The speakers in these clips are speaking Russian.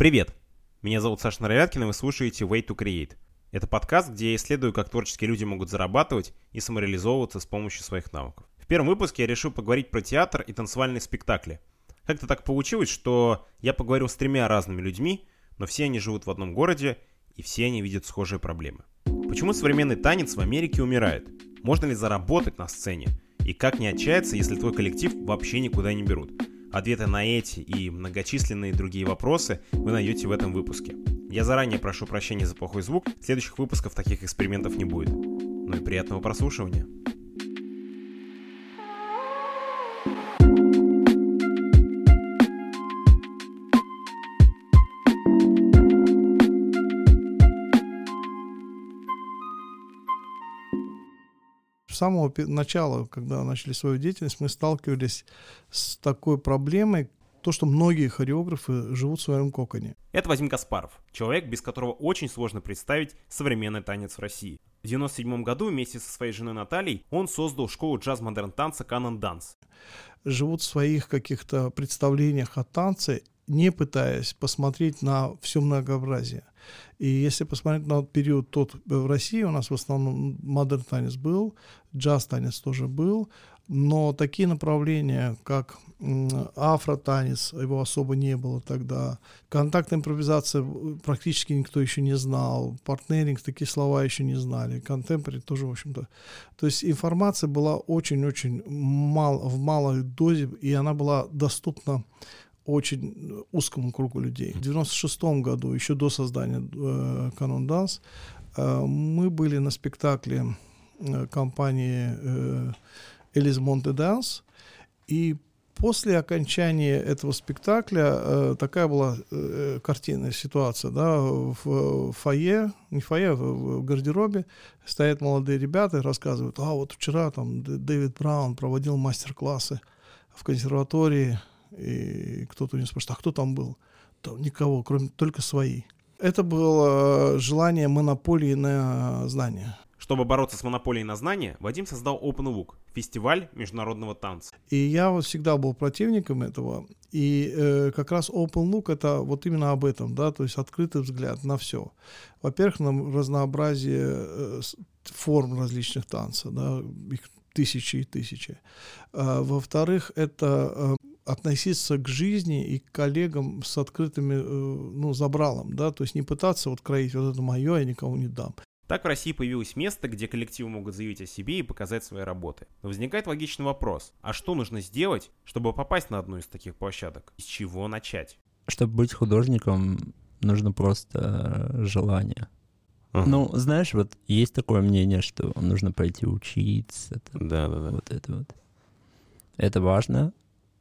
Привет! Меня зовут Саша Наровяткин, и вы слушаете Way to Create. Это подкаст, где я исследую, как творческие люди могут зарабатывать и самореализовываться с помощью своих навыков. В первом выпуске я решил поговорить про театр и танцевальные спектакли. Как-то так получилось, что я поговорил с тремя разными людьми, но все они живут в одном городе, и все они видят схожие проблемы. Почему современный танец в Америке умирает? Можно ли заработать на сцене? И как не отчаяться, если твой коллектив вообще никуда не берут? Ответы на эти и многочисленные другие вопросы вы найдете в этом выпуске. Я заранее прошу прощения за плохой звук, следующих выпусков таких экспериментов не будет. Ну и приятного прослушивания. Самого начала, когда начали свою деятельность, мы сталкивались с такой проблемой, то, что многие хореографы живут в своем коконе. Это Вадим Каспаров, человек, без которого очень сложно представить современный танец в России. В 1997 году вместе со своей женой Натальей он создал школу джаз-модерн танца Canon Dance. Живут в своих каких-то представлениях о танце, не пытаясь посмотреть на все многообразие. И если посмотреть на период тот в России, у нас в основном модерн танец был, джаз танец тоже был, но такие направления, как афротанец, его особо не было тогда. Контактная импровизация практически никто еще не знал. Партнеринг, такие слова еще не знали. Контемпори тоже, в общем-то. То есть информация была очень-очень мал, в малой дозе, и она была доступна очень узкому кругу людей. В 96 году, еще до создания э, Canon Dance, э, мы были на спектакле э, компании э, Элис Монте Данс, и после окончания этого спектакля э, такая была э, картинная ситуация, да, в, в фойе, не фойе, в, в гардеробе стоят молодые ребята и рассказывают, а вот вчера там Дэвид Браун проводил мастер-классы в консерватории, и кто-то у него спрашивает, а кто там был? Там никого, кроме только свои. Это было желание монополии на знания. Чтобы бороться с монополией на знания, Вадим создал Open Look – фестиваль международного танца. И я вот всегда был противником этого. И э, как раз Open Look – это вот именно об этом, да, то есть открытый взгляд на все. Во-первых, на разнообразие э, форм различных танца, да, их тысячи и тысячи. А, во-вторых, это э, относиться к жизни и к коллегам с открытыми, э, ну, забралом, да, то есть не пытаться вот кроить вот это мое, я никому не дам. Так в России появилось место, где коллективы могут заявить о себе и показать свои работы. Но возникает логичный вопрос, а что нужно сделать, чтобы попасть на одну из таких площадок? С чего начать? Чтобы быть художником, нужно просто желание. Uh-huh. Ну, знаешь, вот есть такое мнение, что нужно пойти учиться. да, да, да. Вот это вот. Это важно,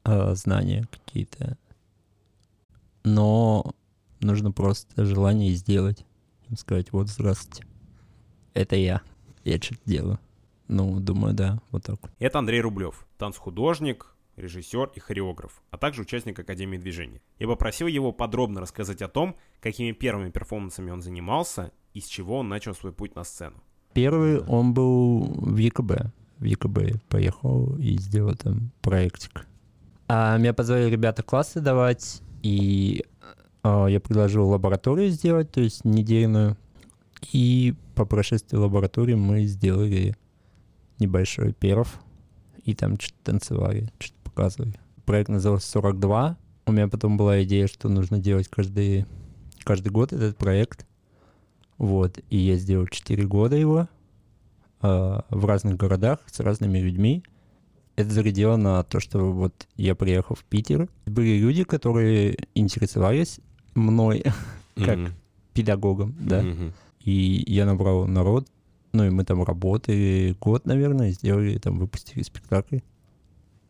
э, знания какие-то. Но нужно просто желание сделать. Им сказать, вот, здравствуйте это я. Я что-то делаю. Ну, думаю, да, вот так. Это Андрей Рублев, танцхудожник, режиссер и хореограф, а также участник Академии движения. Я попросил его подробно рассказать о том, какими первыми перформансами он занимался и с чего он начал свой путь на сцену. Первый он был в ЕКБ. В ЕКБ поехал и сделал там проектик. А меня позвали ребята классы давать, и а, я предложил лабораторию сделать, то есть недельную. И по прошествии лаборатории мы сделали небольшой перов, и там что-то танцевали, что-то показывали. Проект назывался 42. У меня потом была идея, что нужно делать каждый, каждый год этот проект. Вот, и я сделал 4 года его э, в разных городах с разными людьми. Это зарядило на то, что вот я приехал в Питер. Были люди, которые интересовались мной как mm-hmm. педагогом, да. Mm-hmm. И я набрал народ, ну и мы там работали год, наверное, сделали, там выпустили спектакли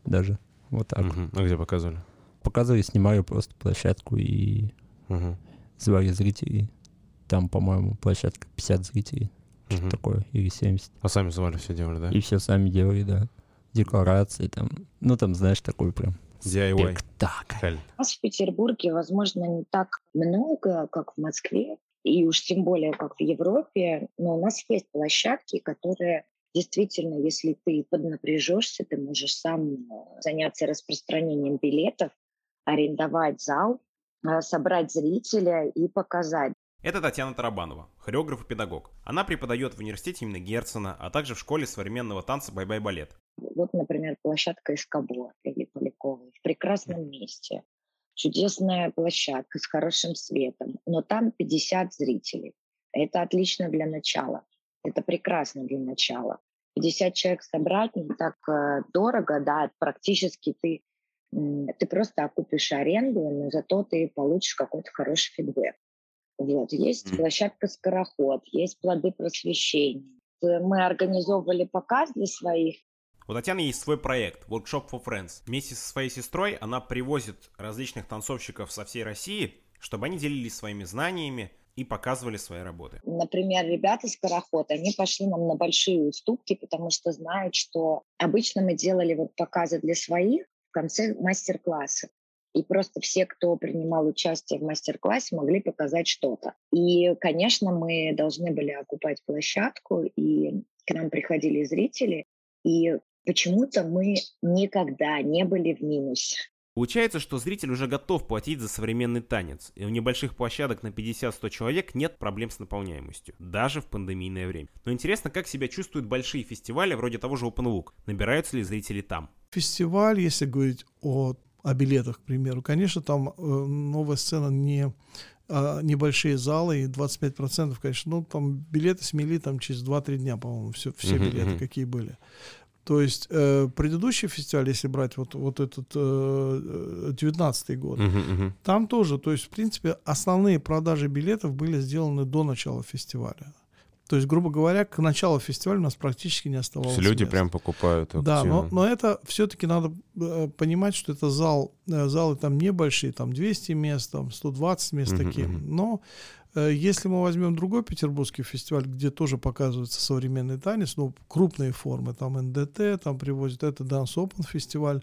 даже. Вот так. Угу. А где показывали? Показывали, снимали просто площадку и угу. звали зрителей. Там, по-моему, площадка 50 зрителей. Угу. Что такое, или 70. А сами звали, все делали, да? И все сами делали, да. Декларации там. Ну, там, знаешь, такой прям DIY. Спектакль. У нас в Петербурге, возможно, не так много, как в Москве, и уж тем более как в Европе, но у нас есть площадки, которые действительно, если ты поднапряжешься, ты можешь сам э, заняться распространением билетов, арендовать зал э, собрать зрителя и показать. Это Татьяна Тарабанова, хореограф и педагог. Она преподает в университете имени Герцена, а также в школе современного танца «Бай-бай балет». Вот, например, площадка Эскобо или Поляковой в прекрасном месте. Чудесная площадка с хорошим светом, но там 50 зрителей. Это отлично для начала. Это прекрасно для начала. 50 человек собрать не так э, дорого, да, практически ты, ты просто окупишь аренду, но зато ты получишь какой-то хороший фидбэк. Вот. Есть mm. площадка «Скороход», есть плоды просвещения. Мы организовывали показ для своих. У Татьяны есть свой проект Workshop for Friends. Вместе со своей сестрой она привозит различных танцовщиков со всей России, чтобы они делились своими знаниями, и показывали свои работы. Например, ребята Скороход, они пошли нам на большие уступки, потому что знают, что обычно мы делали вот показы для своих в конце мастер-класса. И просто все, кто принимал участие в мастер-классе, могли показать что-то. И, конечно, мы должны были окупать площадку, и к нам приходили зрители, и почему-то мы никогда не были в минусе. Получается, что зритель уже готов платить за современный танец, и у небольших площадок на 50-100 человек нет проблем с наполняемостью, даже в пандемийное время. Но интересно, как себя чувствуют большие фестивали вроде того же Open Look, набираются ли зрители там? Фестиваль, если говорить о, о билетах, к примеру, конечно, там э, новая сцена не а небольшие залы и 25%, конечно, ну, там билеты смели там через 2-3 дня, по-моему, все, все билеты, какие были. То есть э, предыдущий фестиваль, если брать вот, вот этот э, 19 год, uh-huh, uh-huh. там тоже, то есть, в принципе, основные продажи билетов были сделаны до начала фестиваля. То есть, грубо говоря, к началу фестиваля у нас практически не оставалось. Люди мест. прям покупают. Активно. Да, но, но это все-таки надо э, понимать, что это зал, э, залы там небольшие, там 200 мест, там 120 мест uh-huh, такие. Uh-huh. Но Э, если мы возьмем другой петербургский фестиваль, где тоже показывается современный танец, ну, крупные формы, там НДТ, там привозят, это Dance Open фестиваль,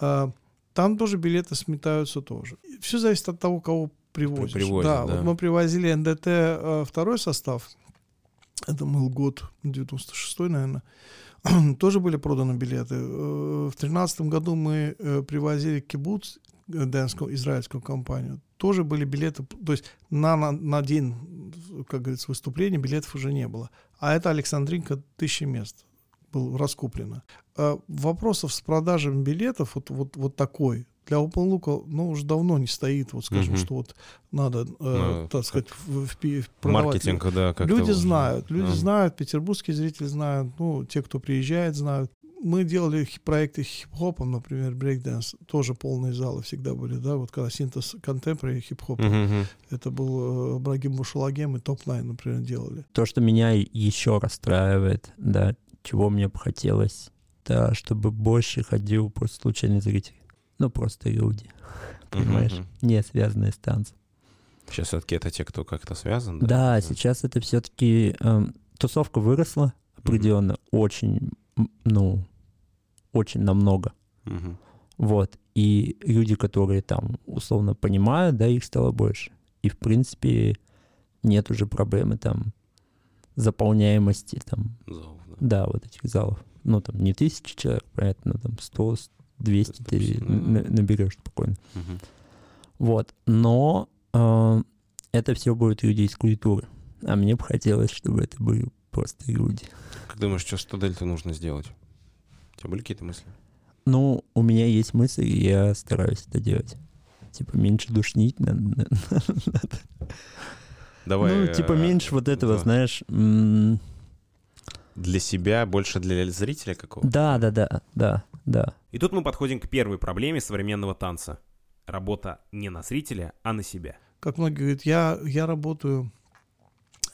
э, там тоже билеты сметаются тоже. Все зависит от того, кого привозишь. Привозят, да, да, вот мы привозили НДТ э, второй состав, это был год 96 наверное, тоже были проданы билеты. В 2013 году мы привозили кибуц, дэнскую израильскую компанию тоже были билеты, то есть на, на, на день, как говорится, выступления билетов уже не было. А это Александринка тысячи мест был раскуплено. А вопросов с продажами билетов вот, вот, вот такой для OpenLook, ну, уже давно не стоит, вот скажем, угу. что вот надо, э, ну, так сказать, в, в, в Маркетинг, да, Люди знают, люди а. знают, петербургские зрители знают, ну, те, кто приезжает, знают мы делали проекты хип-хопом, например, брейкдэнс, тоже полные залы всегда были, да, вот когда синтез контемпорари хип-хопа, uh-huh. это был э, Брахим Бушелагем и Топ-9, например, делали. То, что меня еще расстраивает, да, чего мне бы хотелось, да, чтобы больше ходил просто случайный зритель. Ну, просто люди, понимаешь, uh-huh. не связанные с танцем. Сейчас все-таки это те, кто как-то связан, да? Да, сейчас это все-таки э, эм, тусовка выросла определенно, mm-hmm. очень ну, очень намного. Угу. Вот. И люди, которые там условно понимают, да, их стало больше. И, в принципе, нет уже проблемы там заполняемости там. Залов, да. да, вот этих залов. Ну, там не тысячи человек, понятно, но там 100, 200 ты наберешь спокойно. Угу. Вот. Но э, это все будут люди из культуры. А мне бы хотелось, чтобы это были просто люди. Как думаешь, что, что дельта нужно сделать? У тебя были какие-то мысли? Ну, у меня есть мысли, и я стараюсь это делать. Типа меньше душнить надо. Давай. Ну, типа э, меньше вот этого, да. знаешь... Для себя, больше для зрителя какого-то? Да, да, да, да, да. И тут мы подходим к первой проблеме современного танца. Работа не на зрителя, а на себя. Как многие говорят, я, я работаю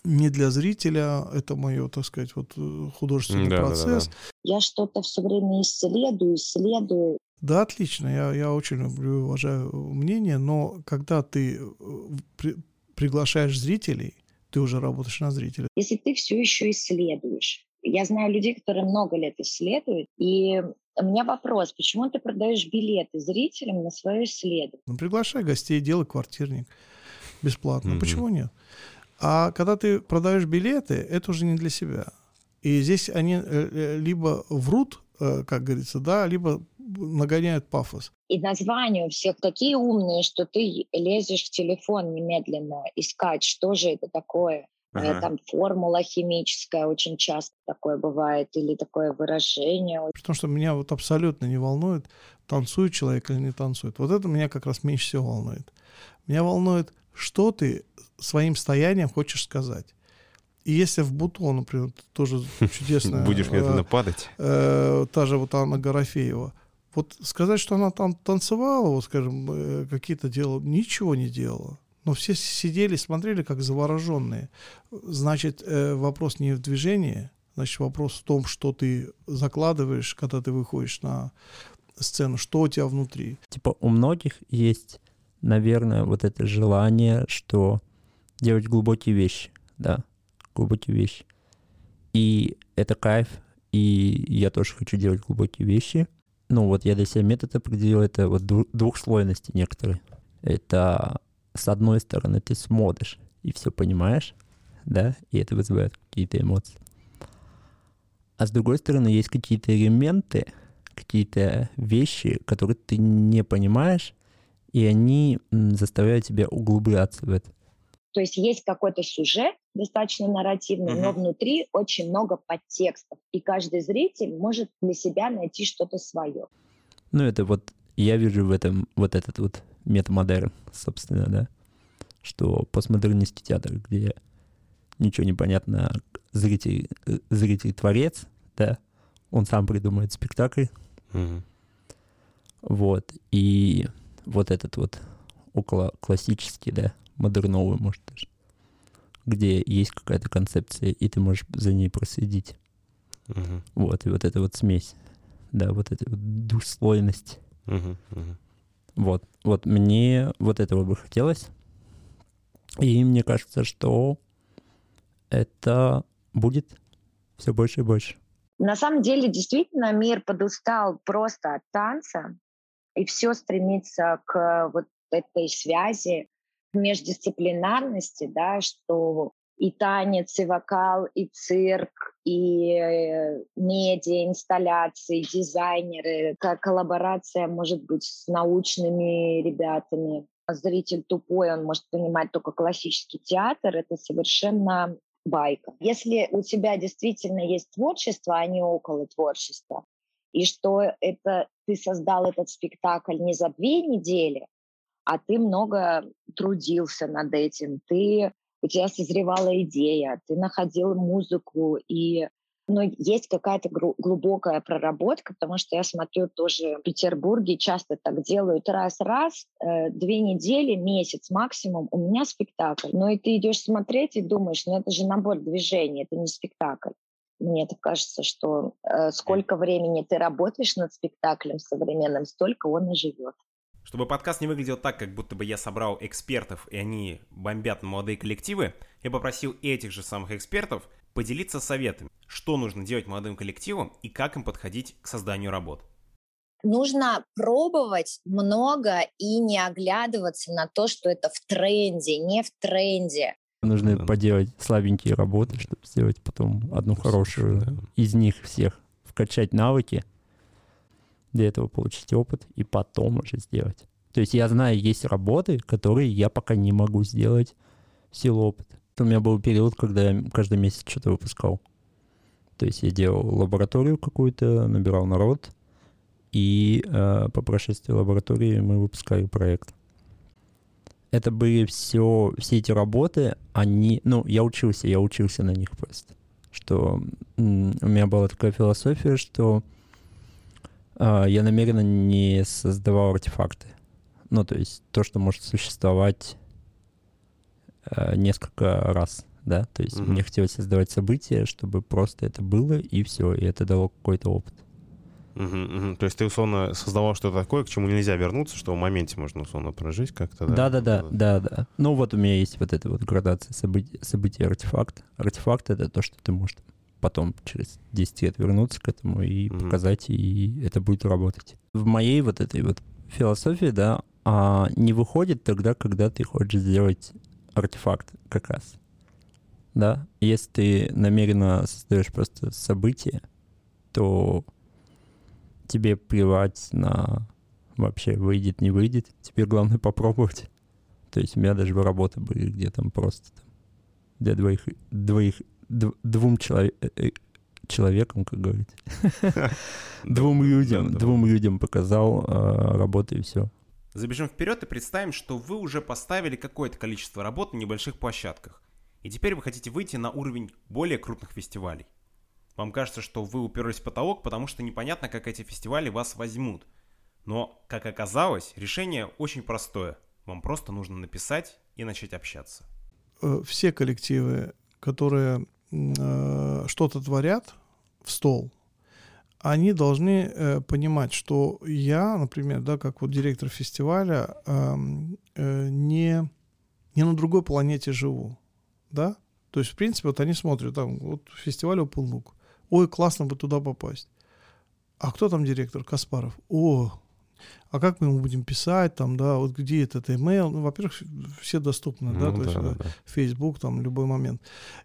не для зрителя, это мое, так сказать, вот э, художественный да, процесс. Да, да, да. Я что-то все время исследую, исследую. Да, отлично, я, я очень люблю и уважаю мнение, но когда ты э, при, приглашаешь зрителей, ты уже работаешь на зрителя. Если ты все еще исследуешь, я знаю людей, которые много лет исследуют, и у меня вопрос, почему ты продаешь билеты зрителям на свое исследование? Ну, приглашай гостей, делай квартирник бесплатно. Mm-hmm. Почему нет? А когда ты продаешь билеты, это уже не для себя. И здесь они э, э, либо врут, э, как говорится, да, либо нагоняют пафос. И названия у всех такие умные, что ты лезешь в телефон немедленно искать, что же это такое. Ага. Там формула химическая очень часто такое бывает, или такое выражение. Потому что меня вот абсолютно не волнует, танцует человек или не танцует. Вот это меня как раз меньше всего волнует. Меня волнует, что ты своим стоянием хочешь сказать. И если в Бутон, например, тоже чудесная... Будешь медленно э, падать. Э, та же вот Анна Горофеева. Вот сказать, что она там танцевала, вот скажем, э, какие-то делала, ничего не делала. Но все сидели, смотрели как завороженные. Значит, э, вопрос не в движении, значит, вопрос в том, что ты закладываешь, когда ты выходишь на сцену, что у тебя внутри. Типа у многих есть, наверное, вот это желание, что делать глубокие вещи, да, глубокие вещи. И это кайф, и я тоже хочу делать глубокие вещи. Ну вот я для себя метод определил, это вот двухслойности некоторые. Это с одной стороны ты смотришь и все понимаешь, да, и это вызывает какие-то эмоции. А с другой стороны есть какие-то элементы, какие-то вещи, которые ты не понимаешь, и они заставляют тебя углубляться в это. То есть есть какой-то сюжет достаточно нарративный, mm-hmm. но внутри очень много подтекстов, и каждый зритель может для себя найти что-то свое. Ну это вот я вижу в этом вот этот вот метамодерн, собственно, да, что постмодернистский театр, где ничего не понятно, зритель, зритель творец, да, он сам придумает спектакль, mm-hmm. вот, и вот этот вот около классический, да, модерновый, может, даже, где есть какая-то концепция, и ты можешь за ней проследить. Uh-huh. Вот, и вот эта вот смесь, да, вот эта вот двухслойность. Uh-huh. Uh-huh. Вот, вот мне вот этого бы хотелось. И мне кажется, что это будет все больше и больше. На самом деле, действительно, мир подустал просто от танца, и все стремится к вот этой связи междисциплинарности, да, что и танец, и вокал, и цирк, и э, медиа, инсталляции, дизайнеры, коллаборация может быть с научными ребятами. Зритель тупой, он может понимать только классический театр, это совершенно байка. Если у тебя действительно есть творчество, а не около творчества, и что это ты создал этот спектакль не за две недели, а ты много трудился над этим, ты, у тебя созревала идея, ты находил музыку, и но есть какая-то глубокая проработка, потому что я смотрю тоже в Петербурге часто так делают раз-раз, э, две недели, месяц максимум, у меня спектакль. Но и ты идешь смотреть и думаешь, ну это же набор движений, это не спектакль. Мне так кажется, что э, сколько времени ты работаешь над спектаклем современным, столько он и живет. Чтобы подкаст не выглядел так, как будто бы я собрал экспертов, и они бомбят на молодые коллективы, я попросил этих же самых экспертов поделиться советами, что нужно делать молодым коллективам и как им подходить к созданию работ. Нужно пробовать много и не оглядываться на то, что это в тренде, не в тренде. Нужно да. поделать слабенькие работы, чтобы сделать потом одну хорошую да. из них всех, вкачать навыки, для этого получить опыт и потом уже сделать. То есть я знаю, есть работы, которые я пока не могу сделать в силу опыта. У меня был период, когда я каждый месяц что-то выпускал. То есть я делал лабораторию какую-то, набирал народ, и э, по прошествии лаборатории мы выпускали проект. Это были все, все эти работы, они, ну, я учился, я учился на них просто. Что у меня была такая философия, что а, я намеренно не создавал артефакты. Ну, то есть то, что может существовать э, несколько раз, да, то есть mm-hmm. мне хотелось создавать события, чтобы просто это было, и все, и это дало какой-то опыт. Uh-huh, uh-huh. То есть ты условно создавал что-то такое, к чему нельзя вернуться, что в моменте можно условно прожить как-то, да? Да-да-да, да-да. Ну вот у меня есть вот эта вот градация событий, событий артефакт. Артефакт — это то, что ты можешь потом через 10 лет вернуться к этому и mm-hmm. показать, и это будет работать. В моей вот этой вот философии, да, а не выходит тогда, когда ты хочешь сделать артефакт как раз. Да, если ты намеренно создаешь просто событие, то тебе плевать на вообще выйдет, не выйдет. Тебе главное попробовать. То есть у меня даже работы были, где там просто там, для двоих, двоих, дв, двум человек, э, э, человеком, как говорится. Двум людям, двум людям показал э, работу и все. Забежим вперед и представим, что вы уже поставили какое-то количество работ на небольших площадках. И теперь вы хотите выйти на уровень более крупных фестивалей. Вам кажется, что вы уперлись в потолок, потому что непонятно, как эти фестивали вас возьмут. Но, как оказалось, решение очень простое. Вам просто нужно написать и начать общаться. Э, все коллективы, которые э, что-то творят в стол, они должны э, понимать, что я, например, да, как вот директор фестиваля, э, э, не, не на другой планете живу, да, то есть, в принципе, вот они смотрят, там, вот фестиваль Open Look, ой, классно бы туда попасть. А кто там директор? Каспаров. О, а как мы ему будем писать, там, да, вот где этот email, ну, во-первых, все доступны, ну, да, то да, есть да, да. Facebook, там, любой момент.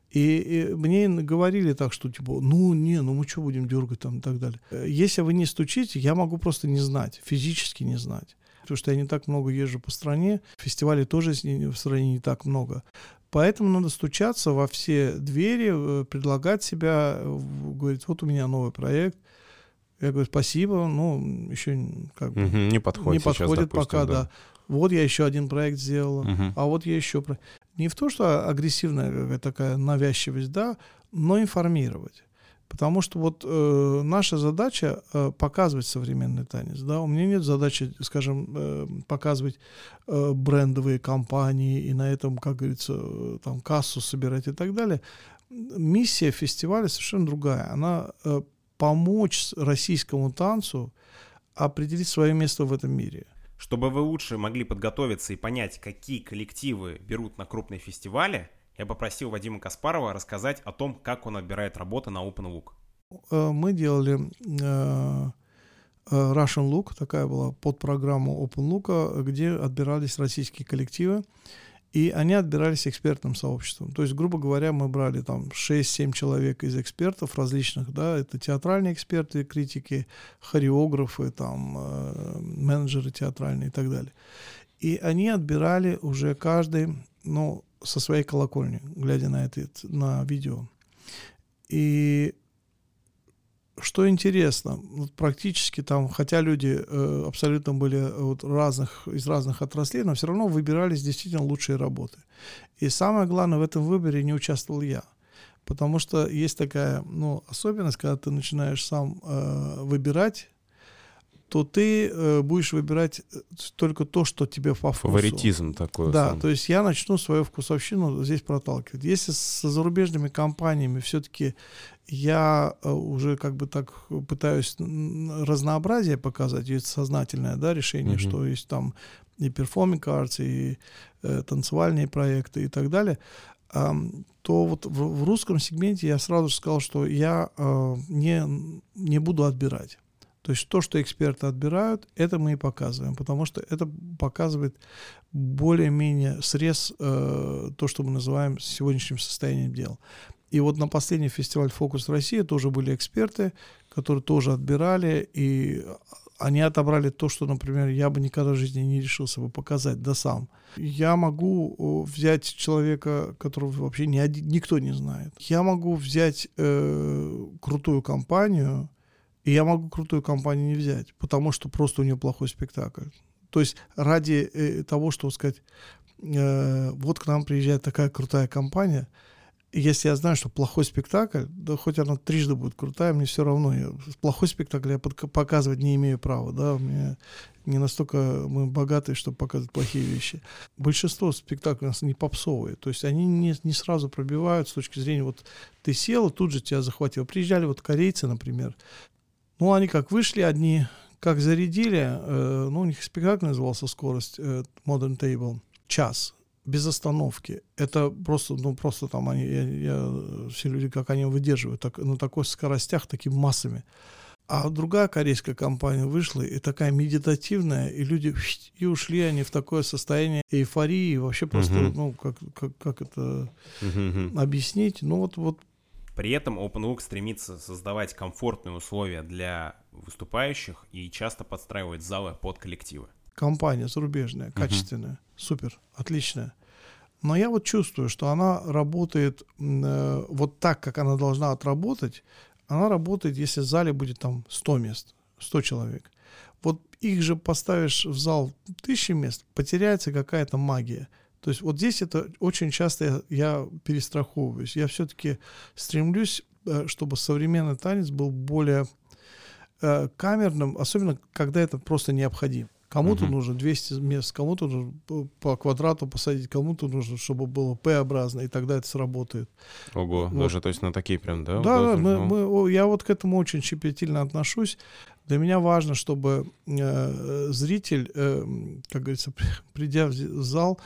И, и мне говорили так, что, типа, ну, не, ну, мы что будем дергать, там, и так далее. Если вы не стучите, я могу просто не знать, физически не знать. Потому что я не так много езжу по стране, фестивалей тоже в стране не так много. Поэтому надо стучаться во все двери, э, предлагать себя, говорить, вот у меня новый проект, я говорю, спасибо, но еще как бы угу, не подходит, не подходит сейчас, допустим, пока, да. да. Вот я еще один проект сделала, угу. а вот я еще... Не в то, что агрессивная такая навязчивость, да, но информировать. Потому что вот э, наша задача э, показывать современный танец. Да? У меня нет задачи, скажем, э, показывать э, брендовые компании и на этом, как говорится, э, там кассу собирать и так далее. Миссия фестиваля совершенно другая. Она э, помочь российскому танцу определить свое место в этом мире. Чтобы вы лучше могли подготовиться и понять, какие коллективы берут на крупные фестивали, я попросил Вадима Каспарова рассказать о том, как он отбирает работы на Open Look. Э, мы делали э, э, Russian Look, такая была подпрограмма Open Look, где отбирались российские коллективы. И они отбирались экспертным сообществом. То есть, грубо говоря, мы брали там 6-7 человек из экспертов различных, да, это театральные эксперты, критики, хореографы, там, менеджеры театральные и так далее. И они отбирали уже каждый, ну, со своей колокольни, глядя на это, на видео. И что интересно, вот практически там, хотя люди э, абсолютно были э, вот разных, из разных отраслей, но все равно выбирались действительно лучшие работы. И самое главное, в этом выборе не участвовал я. Потому что есть такая ну, особенность, когда ты начинаешь сам э, выбирать то ты э, будешь выбирать э, только то, что тебе по вкусу. Фаворитизм такой. Да, сам. то есть я начну свою вкусовщину здесь проталкивать. Если с зарубежными компаниями все-таки я э, уже как бы так пытаюсь разнообразие показать, есть сознательное да, решение, угу. что есть там и performing arts, и э, танцевальные проекты и так далее, э, то вот в, в русском сегменте я сразу же сказал, что я э, не, не буду отбирать. То есть то, что эксперты отбирают, это мы и показываем, потому что это показывает более-менее срез, э, то, что мы называем сегодняшним состоянием дел. И вот на последний фестиваль «Фокус России» тоже были эксперты, которые тоже отбирали, и они отобрали то, что, например, я бы никогда в жизни не решился бы показать, да сам. Я могу взять человека, которого вообще ни один, никто не знает. Я могу взять э, крутую компанию, и я могу крутую компанию не взять, потому что просто у нее плохой спектакль. То есть ради э, того, что сказать, э, вот к нам приезжает такая крутая компания, если я знаю, что плохой спектакль, да хоть она трижды будет крутая, мне все равно. Я, плохой спектакль я под, показывать не имею права. Да? Мне не настолько мы богатые, чтобы показывать плохие вещи. Большинство спектаклей у нас не попсовые. То есть они не, не сразу пробивают с точки зрения, вот ты сел, тут же тебя захватил. Приезжали вот корейцы, например, ну, они как вышли, одни как зарядили, э, ну, у них спектакль назывался «Скорость», э, Modern Table, час, без остановки. Это просто, ну, просто там они, я, я, все люди, как они выдерживают, так, на такой скоростях, такими массами. А другая корейская компания вышла, и такая медитативная, и люди и ушли они в такое состояние эйфории, вообще просто, uh-huh. ну, как, как, как это uh-huh. объяснить? Ну, вот, вот при этом OpenLook стремится создавать комфортные условия для выступающих и часто подстраивает залы под коллективы. Компания зарубежная, качественная, угу. супер, отличная. Но я вот чувствую, что она работает э, вот так, как она должна отработать. Она работает, если в зале будет там 100 мест, 100 человек. Вот их же поставишь в зал тысячи мест, потеряется какая-то магия. То есть вот здесь это очень часто я, я перестраховываюсь. Я все-таки стремлюсь, э, чтобы современный танец был более э, камерным, особенно когда это просто необходимо. Кому-то угу. нужно 200 мест, кому-то нужно по квадрату посадить, кому-то нужно, чтобы было П-образно, и тогда это сработает. Ого, вот. даже то есть на такие прям, да? Да, да мы, ну. мы, я вот к этому очень щепетильно отношусь. Для меня важно, чтобы э, зритель, э, как говорится, придя в зал,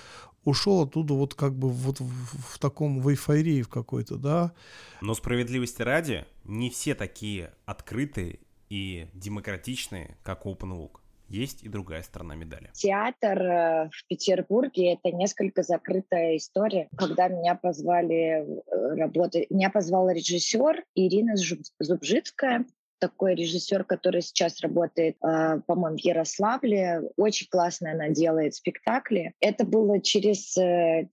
ушел оттуда вот как бы вот в, в таком в эйфории в какой-то, да. Но справедливости ради, не все такие открытые и демократичные, как Open Look есть и другая сторона медали. Театр э, в Петербурге — это несколько закрытая история. Когда меня позвали э, работать, меня позвал режиссер Ирина Зубжицкая, такой режиссер, который сейчас работает, э, по-моему, в Ярославле. Очень классно она делает спектакли. Это было через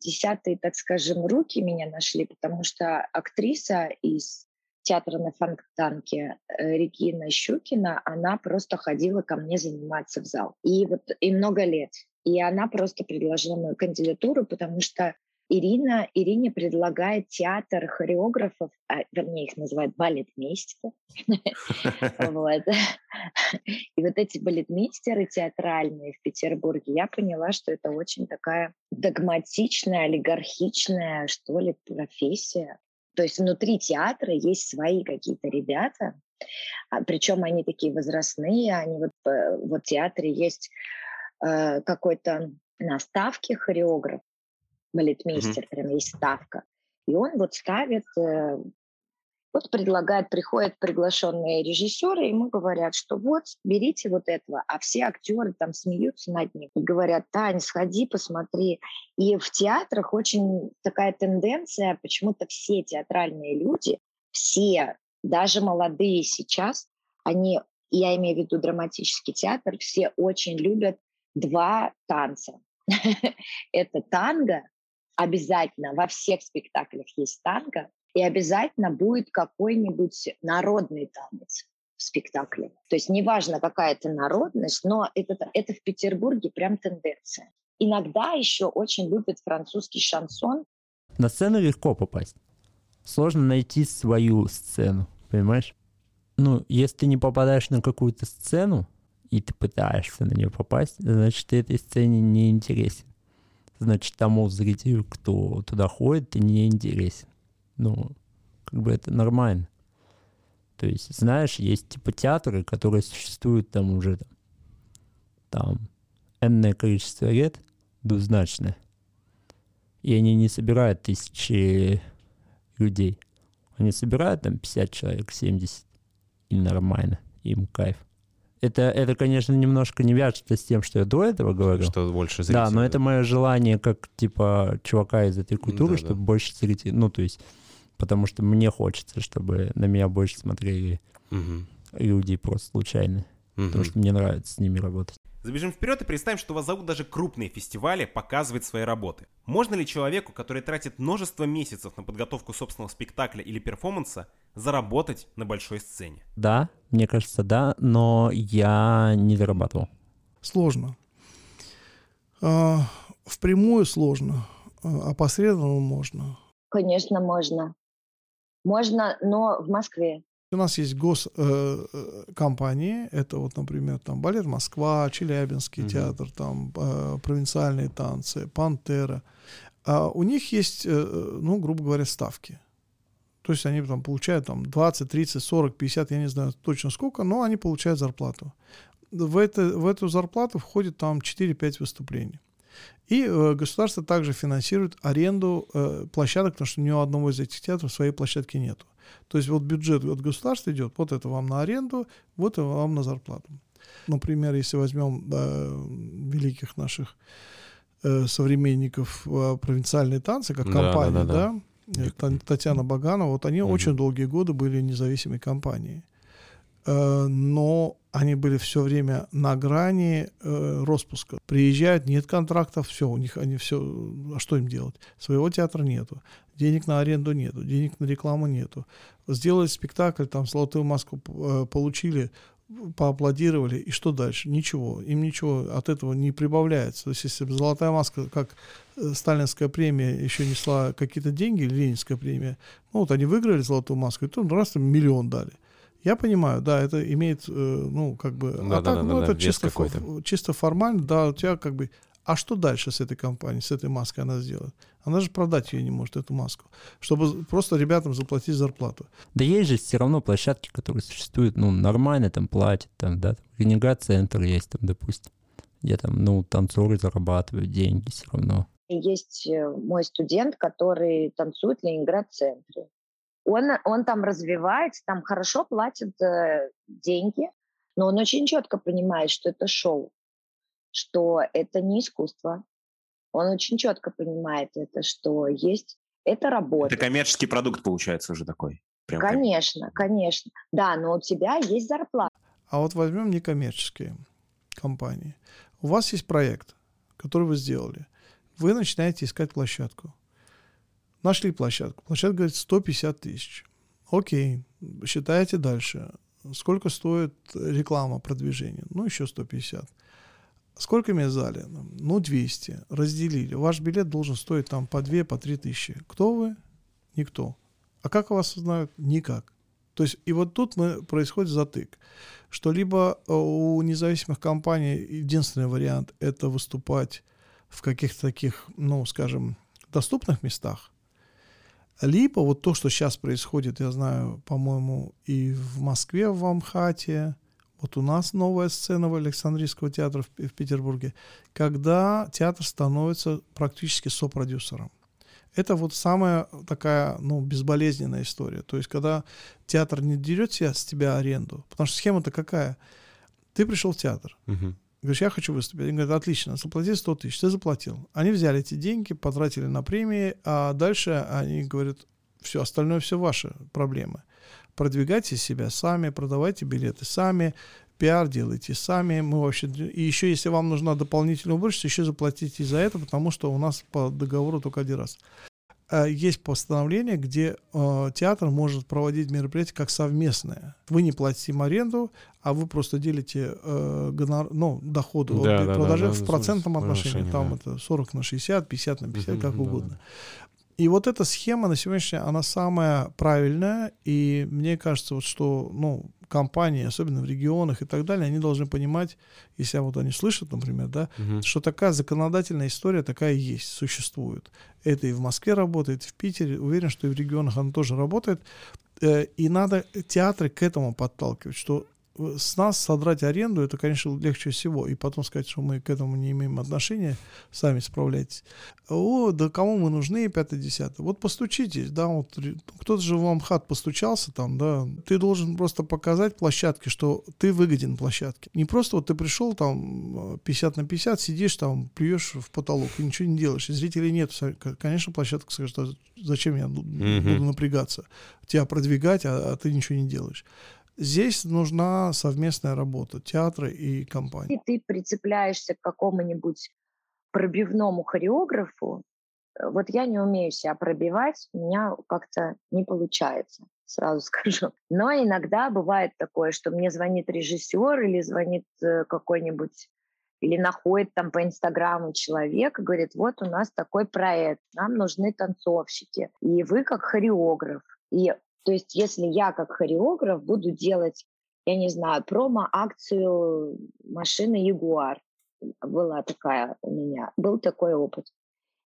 десятые, так скажем, руки меня нашли, потому что актриса из театра на Фонтанке э, Регина Щукина, она просто ходила ко мне заниматься в зал. И вот и много лет. И она просто предложила мою кандидатуру, потому что Ирина, Ирине предлагает театр хореографов, а, вернее, их называют балетмейстеры. И вот эти балетмейстеры театральные в Петербурге, я поняла, что это очень такая догматичная, олигархичная, что ли, профессия. То есть внутри театра есть свои какие-то ребята, а, причем они такие возрастные, они вот, э, вот в театре есть э, какой-то на ставке хореограф, балетмейстер, mm-hmm. прям есть ставка. И он вот ставит э, вот предлагает, приходят приглашенные режиссеры, ему говорят, что вот, берите вот этого, а все актеры там смеются над ним и говорят, Тань, сходи, посмотри. И в театрах очень такая тенденция, почему-то все театральные люди, все, даже молодые сейчас, они, я имею в виду драматический театр, все очень любят два танца. Это танго, обязательно во всех спектаклях есть танго, и обязательно будет какой-нибудь народный танец в спектакле. То есть неважно, какая это народность, но это, это в Петербурге прям тенденция. Иногда еще очень любят французский шансон. На сцену легко попасть. Сложно найти свою сцену, понимаешь? Ну, если ты не попадаешь на какую-то сцену, и ты пытаешься на нее попасть, значит, ты этой сцене не интересен. Значит, тому зрителю, кто туда ходит, ты не интересен ну, как бы это нормально. То есть, знаешь, есть типа театры, которые существуют там уже там, там энное количество лет, двузначное. И они не собирают тысячи людей. Они собирают там 50 человек, 70. И нормально. Им кайф. Это, это, конечно, немножко не вяжется с тем, что я до этого говорил. Что больше зрителей. Да, но это мое желание как, типа, чувака из этой культуры, да, чтобы да. больше зрителей... Ну, то есть потому что мне хочется, чтобы на меня больше смотрели угу. люди просто случайно, угу. потому что мне нравится с ними работать. Забежим вперед и представим, что вас зовут даже крупные фестивали показывать свои работы. Можно ли человеку, который тратит множество месяцев на подготовку собственного спектакля или перформанса, заработать на большой сцене? Да, мне кажется, да, но я не зарабатывал. Сложно. А, впрямую сложно, а посредственно можно. Конечно, можно. Можно, но в Москве. У нас есть госкомпании, э, это вот, например, там Балет Москва, Челябинский угу. театр, там э, провинциальные танцы, Пантера. А у них есть, э, ну, грубо говоря, ставки. То есть они там получают там 20, 30, 40, 50, я не знаю точно сколько, но они получают зарплату. В, это, в эту зарплату входит там 4-5 выступлений. И э, государство также финансирует аренду э, площадок, потому что ни у одного из этих театров своей площадки нету. То есть вот бюджет от государства идет, вот это вам на аренду, вот это вам на зарплату. Например, если возьмем э, великих наших э, современников э, провинциальные танцы, как компания, да, да, да, да. Татьяна Баганова, вот они mm очень долгие годы были независимой компанией. э, но они были все время на грани э, распуска. Приезжают, нет контрактов, все, у них они все, а что им делать? Своего театра нету, денег на аренду нету, денег на рекламу нету. Сделали спектакль, там «Золотую маску» э, получили, поаплодировали, и что дальше? Ничего, им ничего от этого не прибавляется. То есть если «Золотая маска», как э, сталинская премия еще несла какие-то деньги, или ленинская премия, ну вот они выиграли «Золотую маску», и тут раз им миллион дали. Я понимаю, да, это имеет, э, ну, как бы... Да, а да, так, да, ну, да, это вес чисто, чисто формально, да, у тебя как бы... А что дальше с этой компанией, с этой маской она сделает? Она же продать ее не может, эту маску, чтобы просто ребятам заплатить зарплату. Да есть же все равно площадки, которые существуют, ну, нормально там платят, там, да, там, Ренегат-центр есть там, допустим, где там, ну, танцоры зарабатывают деньги все равно. Есть э, мой студент, который танцует в Ленинград-центре. Он, он там развивается, там хорошо платят э, деньги, но он очень четко понимает, что это шоу, что это не искусство. Он очень четко понимает это, что есть, это работа. Это коммерческий продукт получается уже такой. Прям Конечно, конечно. Да, но у тебя есть зарплата. А вот возьмем некоммерческие компании. У вас есть проект, который вы сделали. Вы начинаете искать площадку. Нашли площадку. Площадка говорит 150 тысяч. Окей, считаете дальше. Сколько стоит реклама, продвижение? Ну, еще 150. Сколько мест в зале? Ну, 200. Разделили. Ваш билет должен стоить там по 2, по 3 тысячи. Кто вы? Никто. А как вас узнают? Никак. То есть, и вот тут мы, происходит затык, что либо э, у независимых компаний единственный вариант – это выступать в каких-то таких, ну, скажем, доступных местах, либо вот то, что сейчас происходит, я знаю, по-моему, и в Москве, в Амхате, вот у нас новая сцена в Александрийского театра в, в Петербурге, когда театр становится практически сопродюсером. Это вот самая такая, ну, безболезненная история. То есть, когда театр не дерет себя с тебя аренду, потому что схема-то какая? Ты пришел в театр, Мгм. Говоришь, я хочу выступить. Они говорят, отлично, заплати 100 тысяч. Ты заплатил. Они взяли эти деньги, потратили на премии, а дальше они говорят, все, остальное все ваши проблемы. Продвигайте себя сами, продавайте билеты сами, пиар делайте сами. Мы вообще... И еще, если вам нужна дополнительная уборщица, еще заплатите за это, потому что у нас по договору только один раз. А Есть постановление, где э, театр может проводить мероприятие как совместное. Вы не платите им аренду, а вы просто делите э, гонор- ну, доходы от Да, да, продажи да, да, в ну, процентном в отношении. отношении, Там да. это 40 на 60, 50 на 50, Мгм, как да, угодно. да. И вот эта схема на сегодняшний день, она самая правильная, и мне кажется, вот что, ну, компании, особенно в регионах и так далее, они должны понимать, если вот они слышат, например, да, Мгм. что такая законодательная история такая есть, существует. Это и в Москве работает, и в Питере, уверен, что и в регионах она тоже работает. Э, И надо театры к этому подталкивать, что с нас содрать аренду, это, конечно, легче всего. И потом сказать, что мы к этому не имеем отношения, сами справляйтесь. О, да кому мы нужны, пятое, десятое. Вот постучитесь, да, вот ре- кто-то же в Амхат постучался там, да. Ты должен просто показать площадке, что ты выгоден площадке. Не просто вот ты пришел там э, 50 на 50, сидишь там, плюешь в потолок и ничего не делаешь. И зрителей нет. Конечно, площадка скажет, «А зачем я буду напрягаться, тебя продвигать, а, а ты ничего не делаешь. Здесь нужна совместная работа театра и компании. И ты прицепляешься к какому-нибудь пробивному хореографу, э, вот я не умею себя пробивать, у меня как-то не получается, сразу скажу. Но иногда бывает такое, что мне звонит режиссер или звонит э, какой-нибудь или находит там по Инстаграму человек и говорит, вот у нас такой проект, нам нужны танцовщики, и вы как хореограф. И то есть если я как хореограф буду делать, я не знаю, промо-акцию машины Ягуар, была такая у меня, был такой опыт.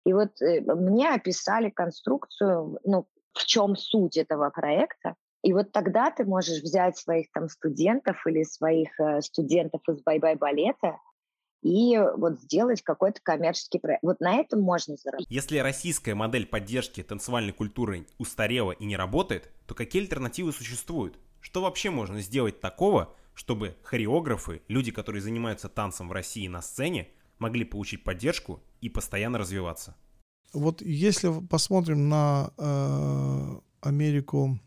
И вот э, мне описали конструкцию, ну, в чем суть этого проекта. И вот тогда ты можешь взять своих там студентов или своих э, студентов из «Бай-бай балета» и вот сделать какой-то коммерческий проект. Вот на этом можно заработать. Если российская модель поддержки танцевальной культуры устарела и не работает, то какие альтернативы существуют? Что вообще можно сделать такого, чтобы хореографы, люди, которые занимаются танцем в России на сцене, могли получить поддержку и постоянно развиваться? Вот если посмотрим на э, Америку,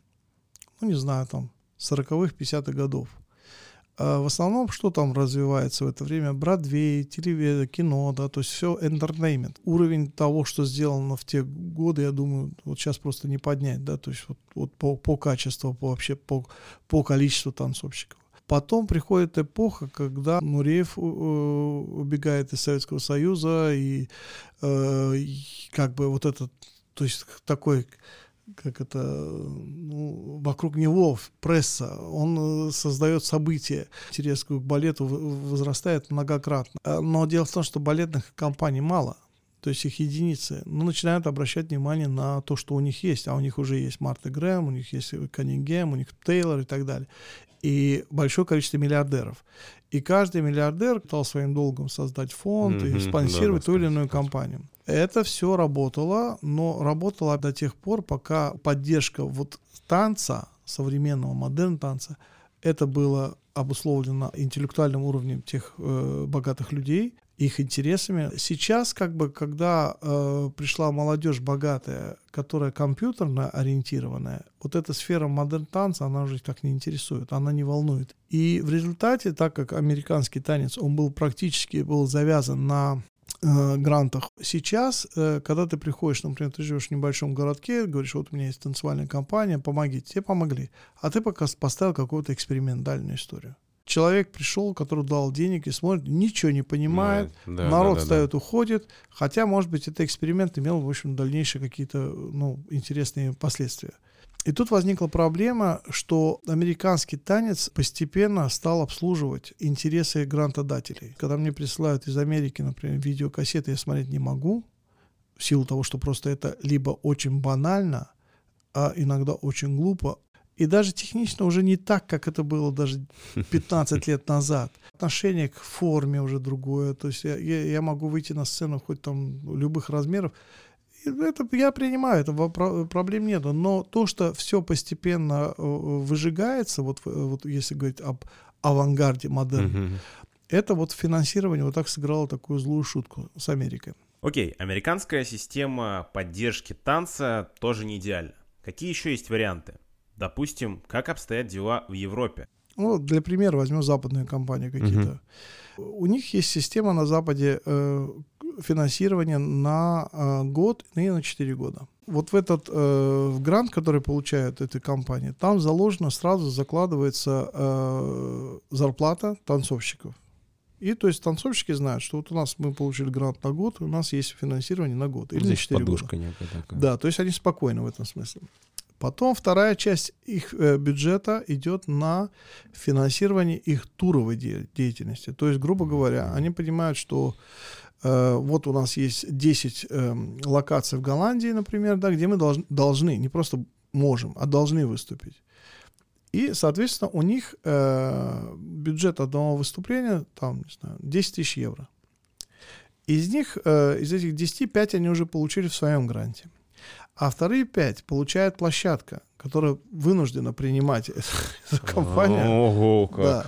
ну не знаю, там 40-х, 50-х годов. А в основном, что там развивается в это время? Бродвей, телевизор, кино, да, то есть все entertainment. Уровень того, что сделано в те годы, я думаю, вот сейчас просто не поднять, да, то есть вот, вот по, по качеству, по, вообще по, по количеству танцовщиков. Потом приходит эпоха, когда Нуреев э, убегает из Советского Союза, и, э, и как бы вот этот, то есть такой как это, ну, вокруг него пресса, он э, создает события. Интерес к балету возрастает многократно. А, но дело в том, что балетных компаний мало, то есть их единицы. Но начинают обращать внимание на то, что у них есть. А у них уже есть Марта Грэм, у них есть Каннингем, у них Тейлор и так далее. И большое количество миллиардеров. И каждый миллиардер стал своим долгом создать фонд mm-hmm, и спонсировать да, ту или иную компанию. Это все работало, но работало до тех пор, пока поддержка вот танца, современного модерн танца, это было обусловлено интеллектуальным уровнем тех э, богатых людей, их интересами. Сейчас, как бы, когда э, пришла молодежь богатая, которая компьютерно ориентированная, вот эта сфера модерн танца, она уже так не интересует, она не волнует. И в результате, так как американский танец, он был практически был завязан на э, грантах. Сейчас, э, когда ты приходишь, например, ты живешь в небольшом городке, говоришь, вот у меня есть танцевальная компания, помогите, тебе помогли. А ты пока поставил какую-то экспериментальную историю. Человек пришел, который дал денег и смотрит, ничего не понимает, да, народ да, да, встает, да. уходит, хотя, может быть, этот эксперимент имел, в общем, дальнейшие какие-то ну, интересные последствия. И тут возникла проблема, что американский танец постепенно стал обслуживать интересы грантодателей. Когда мне присылают из Америки, например, видеокассеты, я смотреть не могу, в силу того, что просто это либо очень банально, а иногда очень глупо, и даже технично уже не так, как это было даже 15 лет назад. Отношение к форме уже другое. То есть я, я, я могу выйти на сцену хоть там любых размеров, это я принимаю, этого проблем нет. Но то, что все постепенно э, выжигается, вот, вот если говорить об авангарде модерна, mm-hmm. это вот финансирование вот так сыграло такую злую шутку с Америкой. Окей, okay. американская система поддержки танца тоже не идеальна. Какие еще есть варианты? Допустим, как обстоят дела в Европе? Ну, для примера возьмем западные компании какие-то. Угу. У них есть система на Западе э, финансирования на э, год и на 4 года. Вот в этот э, грант, который получают эти компании, там заложено сразу закладывается э, зарплата танцовщиков. И то есть танцовщики знают, что вот у нас мы получили грант на год, у нас есть финансирование на год или Здесь на 4 года. Некая Да, то есть они спокойны в этом смысле. Потом вторая часть их э, бюджета идет на финансирование их туровой де- деятельности. То есть, грубо говоря, они понимают, что э, вот у нас есть 10 э, локаций в Голландии, например, да, где мы долж- должны, не просто можем, а должны выступить. И, соответственно, у них э, бюджет одного выступления, там, не знаю, 10 тысяч евро. Из них, э, из этих 10, 5 они уже получили в своем гранте а вторые пять получает площадка, которая вынуждена принимать эту компанию. Ого, как. Да.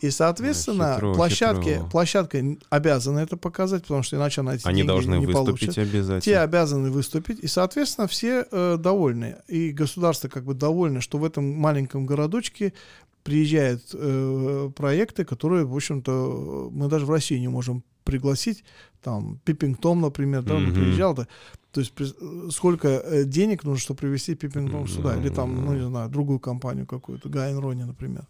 И, соответственно, хитро, площадки, хитро. площадка обязана это показать, потому что иначе она эти Они деньги должны не выступить получит. обязательно. Те обязаны выступить, и, соответственно, все э, довольны. И государство как бы довольно, что в этом маленьком городочке приезжают э, проекты, которые, в общем-то, мы даже в России не можем пригласить. Там Пиппинг Том, например, да, mm-hmm. он приезжал, да, то есть сколько э, денег нужно, чтобы привести Пиппингтон mm-hmm. сюда, или там, ну не знаю, другую компанию какую-то, Гайн Рони, например.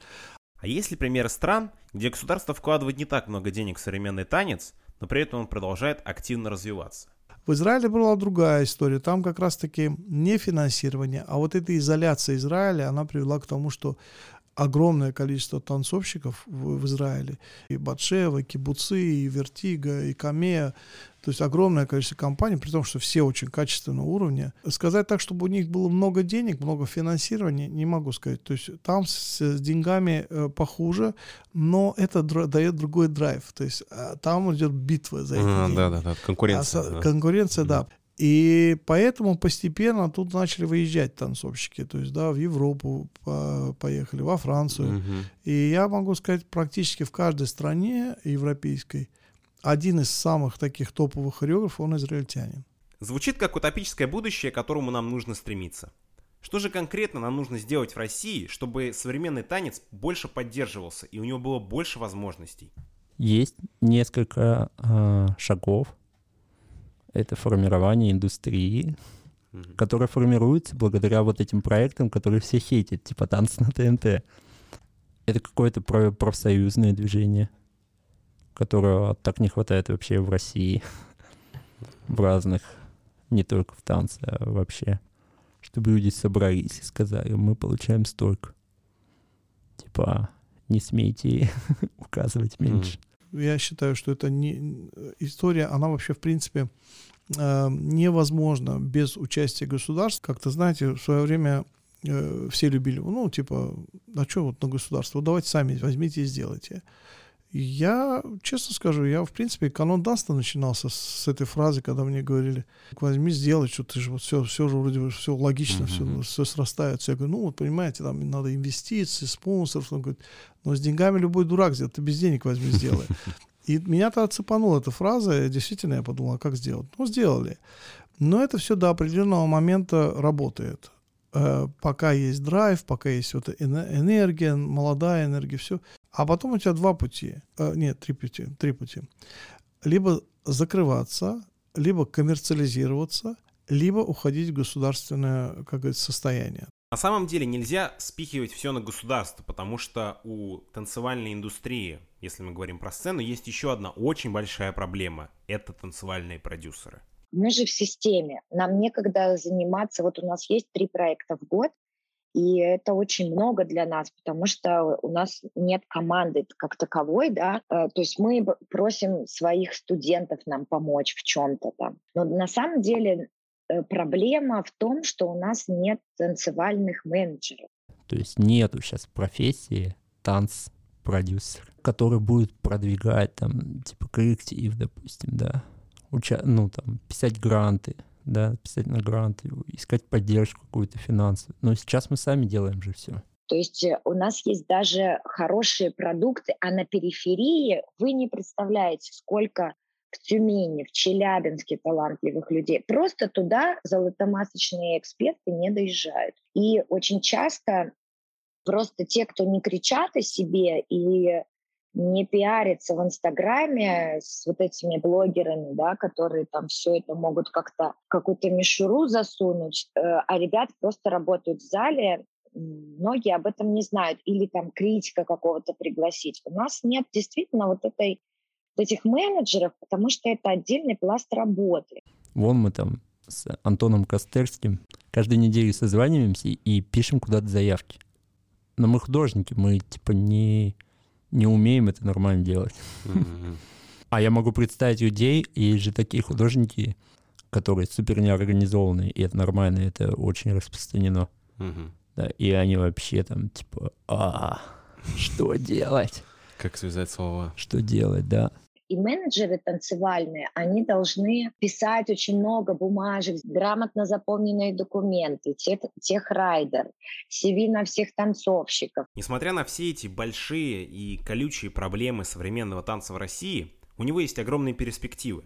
А есть ли примеры стран, где государство вкладывает не так много денег в современный танец, но при этом он продолжает активно развиваться? В Израиле была другая история. Там как раз-таки не финансирование, а вот эта изоляция Израиля, она привела к тому, что огромное количество танцовщиков в, в Израиле. И Батшева, и Кибуцы, и Вертиго, и Камея. То есть огромное количество компаний, при том, что все очень качественного уровня. Сказать так, чтобы у них было много денег, много финансирования, не могу сказать. То есть там с, с деньгами э, похуже, но это др- дает другой драйв. То есть э, там идет битва за эти а, деньги. Да, да, да, конкуренция. А, да. Конкуренция, да. И поэтому постепенно тут начали выезжать танцовщики, то есть, да, в Европу по поехали, во Францию. Угу. И я могу сказать, практически в каждой стране европейской один из самых таких топовых хореографов, он израильтянин. Звучит как утопическое будущее, к которому нам нужно стремиться. Что же конкретно нам нужно сделать в России, чтобы современный танец больше поддерживался и у него было больше возможностей? Есть несколько э, шагов. Это формирование индустрии, mm-hmm. которая формируется благодаря вот этим проектам, которые все хейтят, типа танцы на ТНТ. Это какое-то профсоюзное движение, которого так не хватает вообще в России, в разных, не только в танце, а вообще чтобы люди собрались и сказали, мы получаем столько. Типа, не смейте указывать меньше. Я считаю, что это не история, она вообще в принципе э, невозможна без участия государств. Как-то, знаете, в свое время э, все любили, ну, типа, а что вот на государство? давайте сами возьмите и сделайте. Я, честно скажу, я, в принципе, Каннон Данс-то начинался с, с этой фразы, когда мне говорили, возьми, сделай, что ты же вот все, все же вроде бы все логично, mm-hmm. все, все срастается. Я говорю, ну вот, понимаете, там надо инвестиции, спонсоров. Он говорит, но с деньгами любой дурак сделает, ты без денег возьми, сделай. И меня-то цепанула эта фраза, и действительно я подумал, а как сделать? Ну, сделали. Но это все до определенного момента работает. Э, пока есть драйв, пока есть вот энергия, молодая энергия, все. А потом у тебя два пути. Э, нет, три пути. Три пути. Либо закрываться, либо коммерциализироваться, либо уходить в государственное, как говорится, состояние. На самом деле нельзя спихивать все на государство, потому что у танцевальной индустрии, если мы говорим про сцену, есть еще одна очень большая проблема. Это танцевальные продюсеры. Мы же в системе. Нам некогда заниматься. Вот у нас есть три проекта в год, и это очень много для нас, потому что у нас нет команды как таковой, да, э, то есть мы просим своих студентов нам помочь в чем-то там. Но на самом деле проблема в том, что у нас нет танцевальных менеджеров. То есть нету сейчас профессии танц-продюсер, который будет продвигать там, типа, коллектив, допустим, да, уча ну, там, писать гранты, да, писать на гранты, искать поддержку какую-то финансовую. Но сейчас мы сами делаем же все. То есть э, у нас есть даже хорошие продукты, а на периферии вы не представляете, сколько в Тюмени, в Челябинске талантливых людей. Просто туда золотомасочные эксперты не доезжают. И очень часто просто те, кто не кричат о себе и не пиариться в Инстаграме с вот этими блогерами, да, которые там все это могут как-то какую-то мишуру засунуть, э, а ребят просто работают в зале, многие об этом не знают, или там критика какого-то пригласить. У нас нет действительно вот этой этих менеджеров, потому что это отдельный пласт работы. Вон мы там с Антоном Костерским каждую неделю созваниваемся и пишем куда-то заявки. Но мы художники, мы типа не не умеем это нормально делать. А я могу представить людей, есть же такие художники, которые супер неорганизованные, и это нормально, это очень распространено. Да, и они вообще там типа, а, что делать? Как связать слова? Что делать, да. И менеджеры танцевальные, они должны писать очень много бумажек, грамотно заполненные документы, тех, техрайдер, CV на всех танцовщиков. Несмотря на все эти большие и колючие проблемы современного танца в России, у него есть огромные перспективы.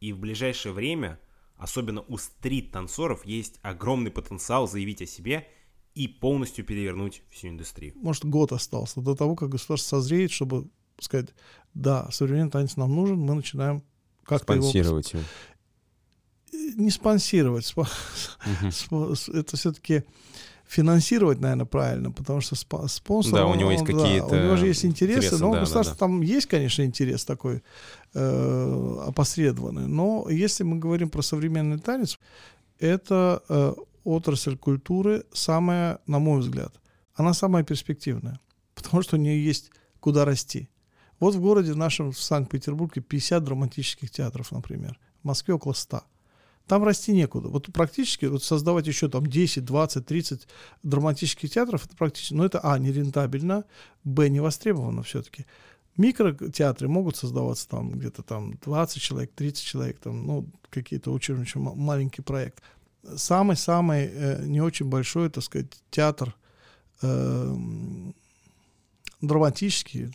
И в ближайшее время, особенно у стрит-танцоров, есть огромный потенциал заявить о себе и полностью перевернуть всю индустрию. Может, год остался до того, как государство созреет, чтобы сказать, да, современный танец нам нужен, мы начинаем как-то Спонсировать его. Не спонсировать. Спо... Угу. Это все-таки финансировать, наверное, правильно, потому что спонсор... Да, у него есть какие-то... у него же есть интересы, интересы но да, государство да, да. там есть, конечно, интерес такой э, опосредованный, но если мы говорим про современный танец, это э, отрасль культуры самая, на мой взгляд, она самая перспективная, потому что у нее есть куда расти. Вот в городе нашем, в Санкт-Петербурге, 50 драматических театров, например. В Москве около 100. Там расти некуда. Вот практически вот создавать еще там 10, 20, 30 драматических театров, это практически, ну это, а, нерентабельно, б, не востребовано все-таки. Микротеатры могут создаваться там где-то там 20 человек, 30 человек, там, ну, какие-то очень, очень маленький проект. Самый-самый э, не очень большой, так сказать, театр э, драматический,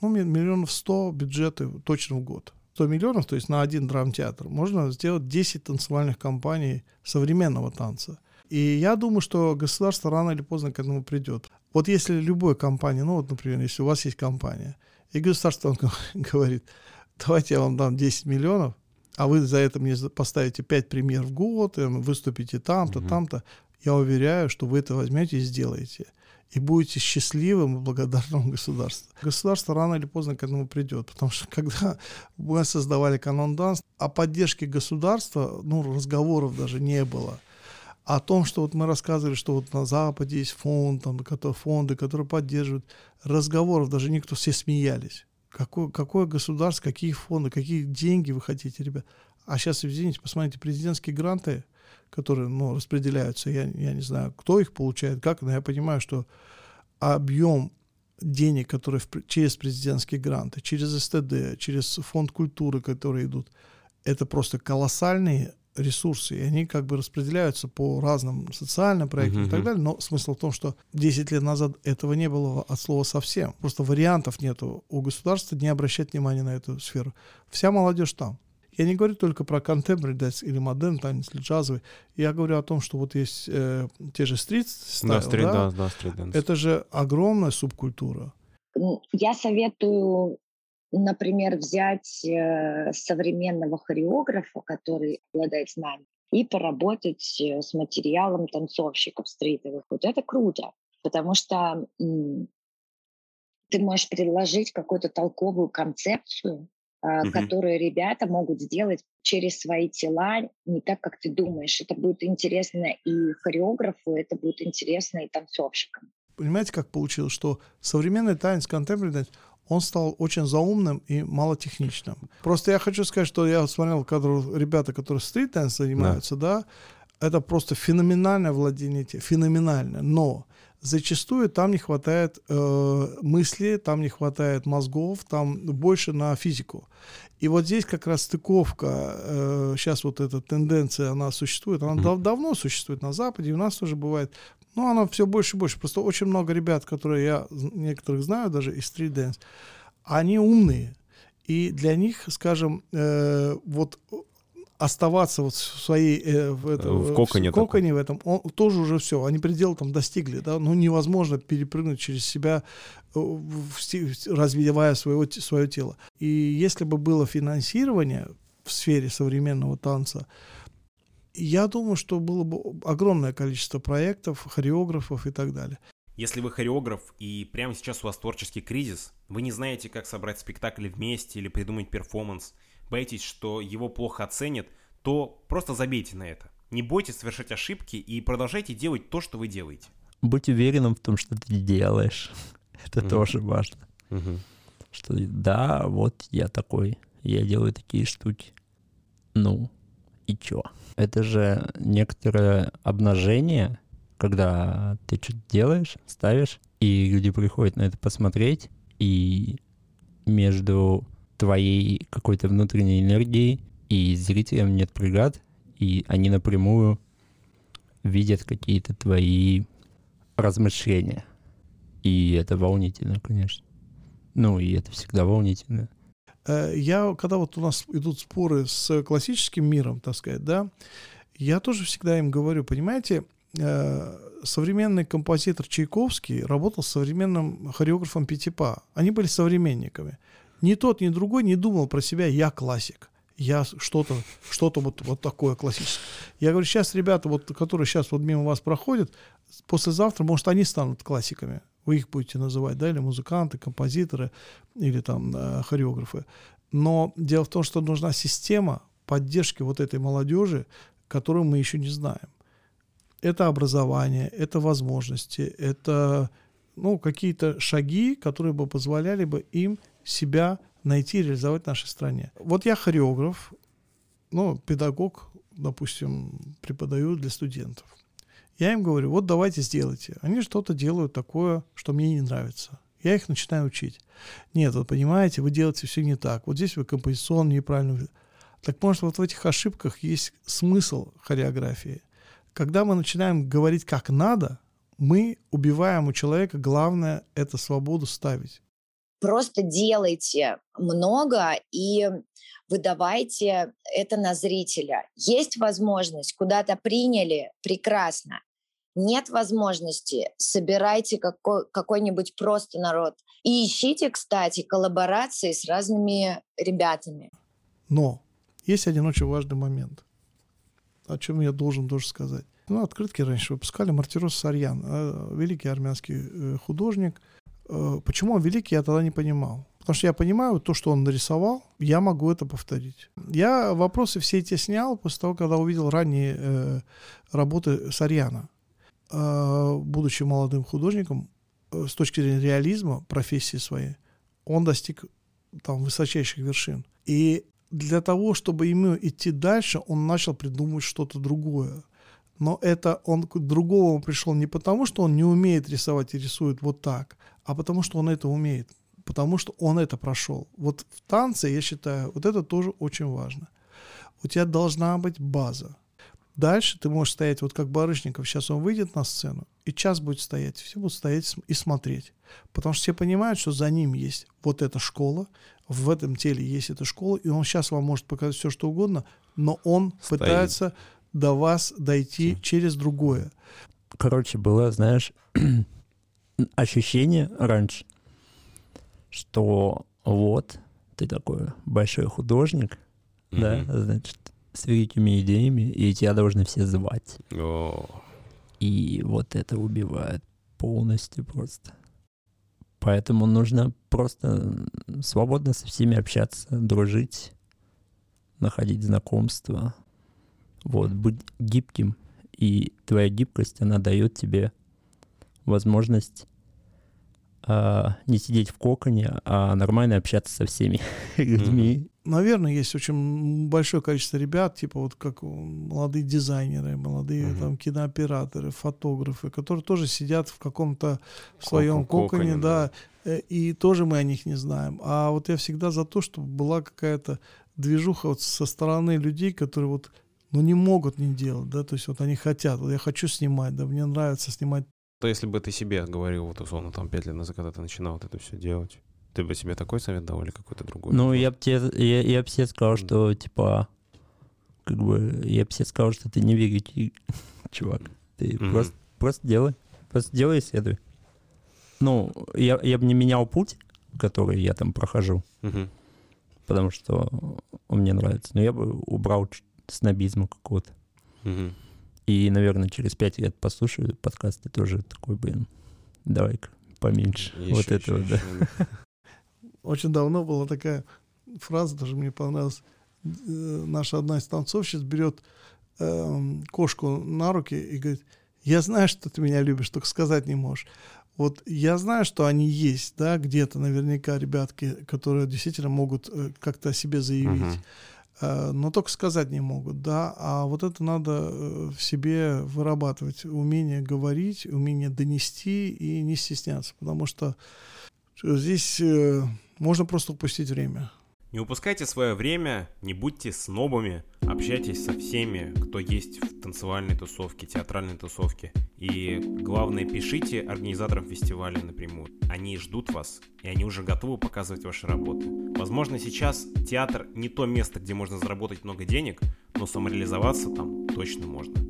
ну, миллионов сто бюджеты точно в год. 100 миллионов, то есть на один драмтеатр, можно сделать 10 танцевальных компаний современного танца. И я думаю, что государство рано или поздно к этому придет. Вот если любой компания, ну вот, например, если у вас есть компания, и государство говорит, давайте я вам дам 10 миллионов, а вы за это мне поставите 5 премьер в год, выступите там-то, угу. там-то, я уверяю, что вы это возьмете и сделаете. И будете счастливым и благодарным государству. Государство рано или поздно к этому придет. Потому что когда мы создавали канон данс, о поддержке государства, ну, разговоров даже не было о том, что вот мы рассказывали, что вот на Западе есть фонд, там, которые, фонды, которые поддерживают, разговоров даже никто, все смеялись. Какое, какое государство, какие фонды, какие деньги вы хотите, ребят? А сейчас, извините, посмотрите, президентские гранты, которые ну, распределяются, я, я не знаю, кто их получает, как, но я понимаю, что объем денег, которые в, через президентские гранты, через СТД, через фонд культуры, которые идут, это просто колоссальные ресурсы, и они как бы распределяются по разным социальным проектам uh-huh. и так далее. Но смысл в том, что 10 лет назад этого не было от слова совсем. Просто вариантов нету у государства не обращать внимания на эту сферу. Вся молодежь там. Я не говорю только про contemporary dance или модерн танец или джазовый. Я говорю о том, что вот есть э, те же стрит да, стрит, да? Да, стрит Это же огромная субкультура. Я советую например, взять э, современного хореографа, который обладает знаниями, и поработать э, с материалом танцовщиков стритовых. Вот это круто, потому что ты можешь предложить какую-то толковую концепцию, угу. которую ребята могут сделать через свои тела, не так, как ты думаешь. Это будет интересно и хореографу, это будет интересно и танцовщикам. Понимаете, как получилось, что современный танец, contemporary он стал очень заумным и малотехничным. Просто я хочу сказать, что я смотрел, когда ребята, которые стрит занимаются, да. да, это просто феноменальное владение, феноменальное. Но зачастую там не хватает э, мысли, там не хватает мозгов, там больше на физику. И вот здесь как раз стыковка, э, сейчас вот эта тенденция, она существует, она mm-hmm. дав- давно существует на Западе, и у нас тоже бывает. Но она все больше и больше. Просто очень много ребят, которые я некоторых знаю, даже из Dance, они умные. И для них, скажем, э, вот оставаться вот в своей э, в, это, в коконе, в, коконе в этом, он тоже уже все, они предел там достигли, да, ну невозможно перепрыгнуть через себя, э, развивая свое, свое тело. И если бы было финансирование в сфере современного танца, я думаю, что было бы огромное количество проектов, хореографов и так далее. Если вы хореограф и прямо сейчас у вас творческий кризис, вы не знаете, как собрать спектакль вместе или придумать перформанс, боитесь, что его плохо оценят, то просто забейте на это. Не бойтесь совершать ошибки и продолжайте делать то, что вы делаете. Будь уверенным в том, что ты делаешь. Это mm-hmm. тоже важно. Mm-hmm. Что да, вот я такой, я делаю такие штуки. Ну, и чё? Это же некоторое обнажение, когда ты что-то делаешь, ставишь, и люди приходят на это посмотреть, и между твоей какой-то внутренней энергией и зрителям нет преград, и они напрямую видят какие-то твои размышления. И это волнительно, конечно. Ну, и это всегда волнительно. Э, я, когда вот у нас идут споры с классическим миром, так сказать, да, я тоже всегда им говорю, понимаете, современный композитор Чайковский работал с современным хореографом Пятипа. Они были современниками. Ни тот, ни другой не думал про себя «я классик» я что-то, что-то вот, вот такое классическое. Я говорю, сейчас ребята, вот, которые сейчас вот мимо вас проходят, послезавтра, может, они станут классиками вы их будете называть, да, или музыканты, композиторы, или там э, хореографы. Но дело в том, что нужна система поддержки вот этой молодежи, которую мы еще не знаем. Это образование, это возможности, это ну, какие-то шаги, которые бы позволяли бы им себя найти и реализовать в нашей стране. Вот я хореограф, ну, педагог, допустим, преподаю для студентов. Я им говорю, вот давайте сделайте. Они что-то делают такое, что мне не нравится. Я их начинаю учить. Нет, вы понимаете, вы делаете все не так. Вот здесь вы композиционно неправильно. Так может, вот в этих ошибках есть смысл хореографии. Когда мы начинаем говорить как надо, мы убиваем у человека, главное, это свободу ставить. просто делайте много и выдавайте это на зрителя. Есть возможность, куда-то приняли, прекрасно. Нет возможности, собирайте какой, какой-нибудь просто народ. И ищите, кстати, коллаборации с разными ребятами. Но есть один очень важный момент, о чем я должен тоже сказать. Ну, открытки раньше выпускали Мартирос Сарьян, э, великий армянский э, художник. Э, почему он великий, я тогда не понимал. Потому что я понимаю, то, что он нарисовал, я могу это повторить. Я вопросы все эти снял после того, когда увидел ранние работы Сарьяна. Будучи молодым художником, с точки зрения реализма, профессии своей, он достиг там высочайших вершин. И для того, чтобы ему идти дальше, он начал придумывать что-то другое. Но это он к другому пришел не потому, что он не умеет рисовать и рисует вот так, а потому что он это умеет, потому что он это прошел. Вот в танце, я считаю, вот это тоже очень важно. У тебя должна быть база. Дальше ты можешь стоять, вот как Барышников, сейчас он выйдет на сцену, и час будет стоять, все будут стоять и смотреть. Потому что все понимают, что за ним есть вот эта школа, в этом теле есть эта школа, и он сейчас вам может показать все, что угодно, но он Стоит. пытается до вас дойти через другое. Короче, было, знаешь, ощущение раньше, что вот ты такой большой художник, mm-hmm. да, значит, с великими идеями, и тебя должны все звать. Oh. И вот это убивает полностью просто. Поэтому нужно просто свободно со всеми общаться, дружить, находить знакомства. Вот, быть гибким. И твоя гибкость, она дает тебе возможность а, не сидеть в коконе, а нормально общаться со всеми людьми. Наверное, есть очень большое количество ребят, типа вот как молодые дизайнеры, молодые mm-hmm. там кинооператоры, фотографы, которые тоже сидят в каком-то своем коконе, коконе, да, да, э, и тоже мы о них не знаем. А вот я всегда за то, чтобы была какая-то движуха вот со стороны людей, которые вот ну, не могут не делать, да, то есть вот они хотят, вот я хочу снимать, да, мне нравится снимать то если бы ты себе говорил, вот условно, там, пять лет назад, когда ты начинал вот это все делать, ты бы себе такой совет дал или какой-то другой? Ну, я бы тебе, я, я бы тебе сказал, что, типа, как бы, я бы тебе сказал, что ты не великий чувак. Ты mm-hmm. просто, просто делай. Просто делай и следуй. Ну, я, я бы не менял путь, который я там прохожу, mm-hmm. потому что он мне нравится. Но я бы убрал снобизма какого-то. Mm-hmm. И, наверное, через пять лет послушаю подкасты тоже такой, блин, давай-ка поменьше еще, вот этого, еще, да. Очень давно была такая фраза, даже мне понравилась. Э, наша одна из танцовщиц берет э, кошку на руки и говорит, я знаю, что ты меня любишь, только сказать не можешь. Вот я знаю, что они есть, да, где-то наверняка ребятки, которые действительно могут э, как-то о себе заявить. Uh-huh. Но только сказать не могут, да, а вот это надо в себе вырабатывать, умение говорить, умение донести и не стесняться, потому что здесь можно просто упустить время. Не упускайте свое время, не будьте снобами, общайтесь со всеми, кто есть в танцевальной тусовке, театральной тусовке. И главное, пишите организаторам фестиваля напрямую. Они ждут вас, и они уже готовы показывать ваши работы. Возможно, сейчас театр не то место, где можно заработать много денег, но самореализоваться там точно можно.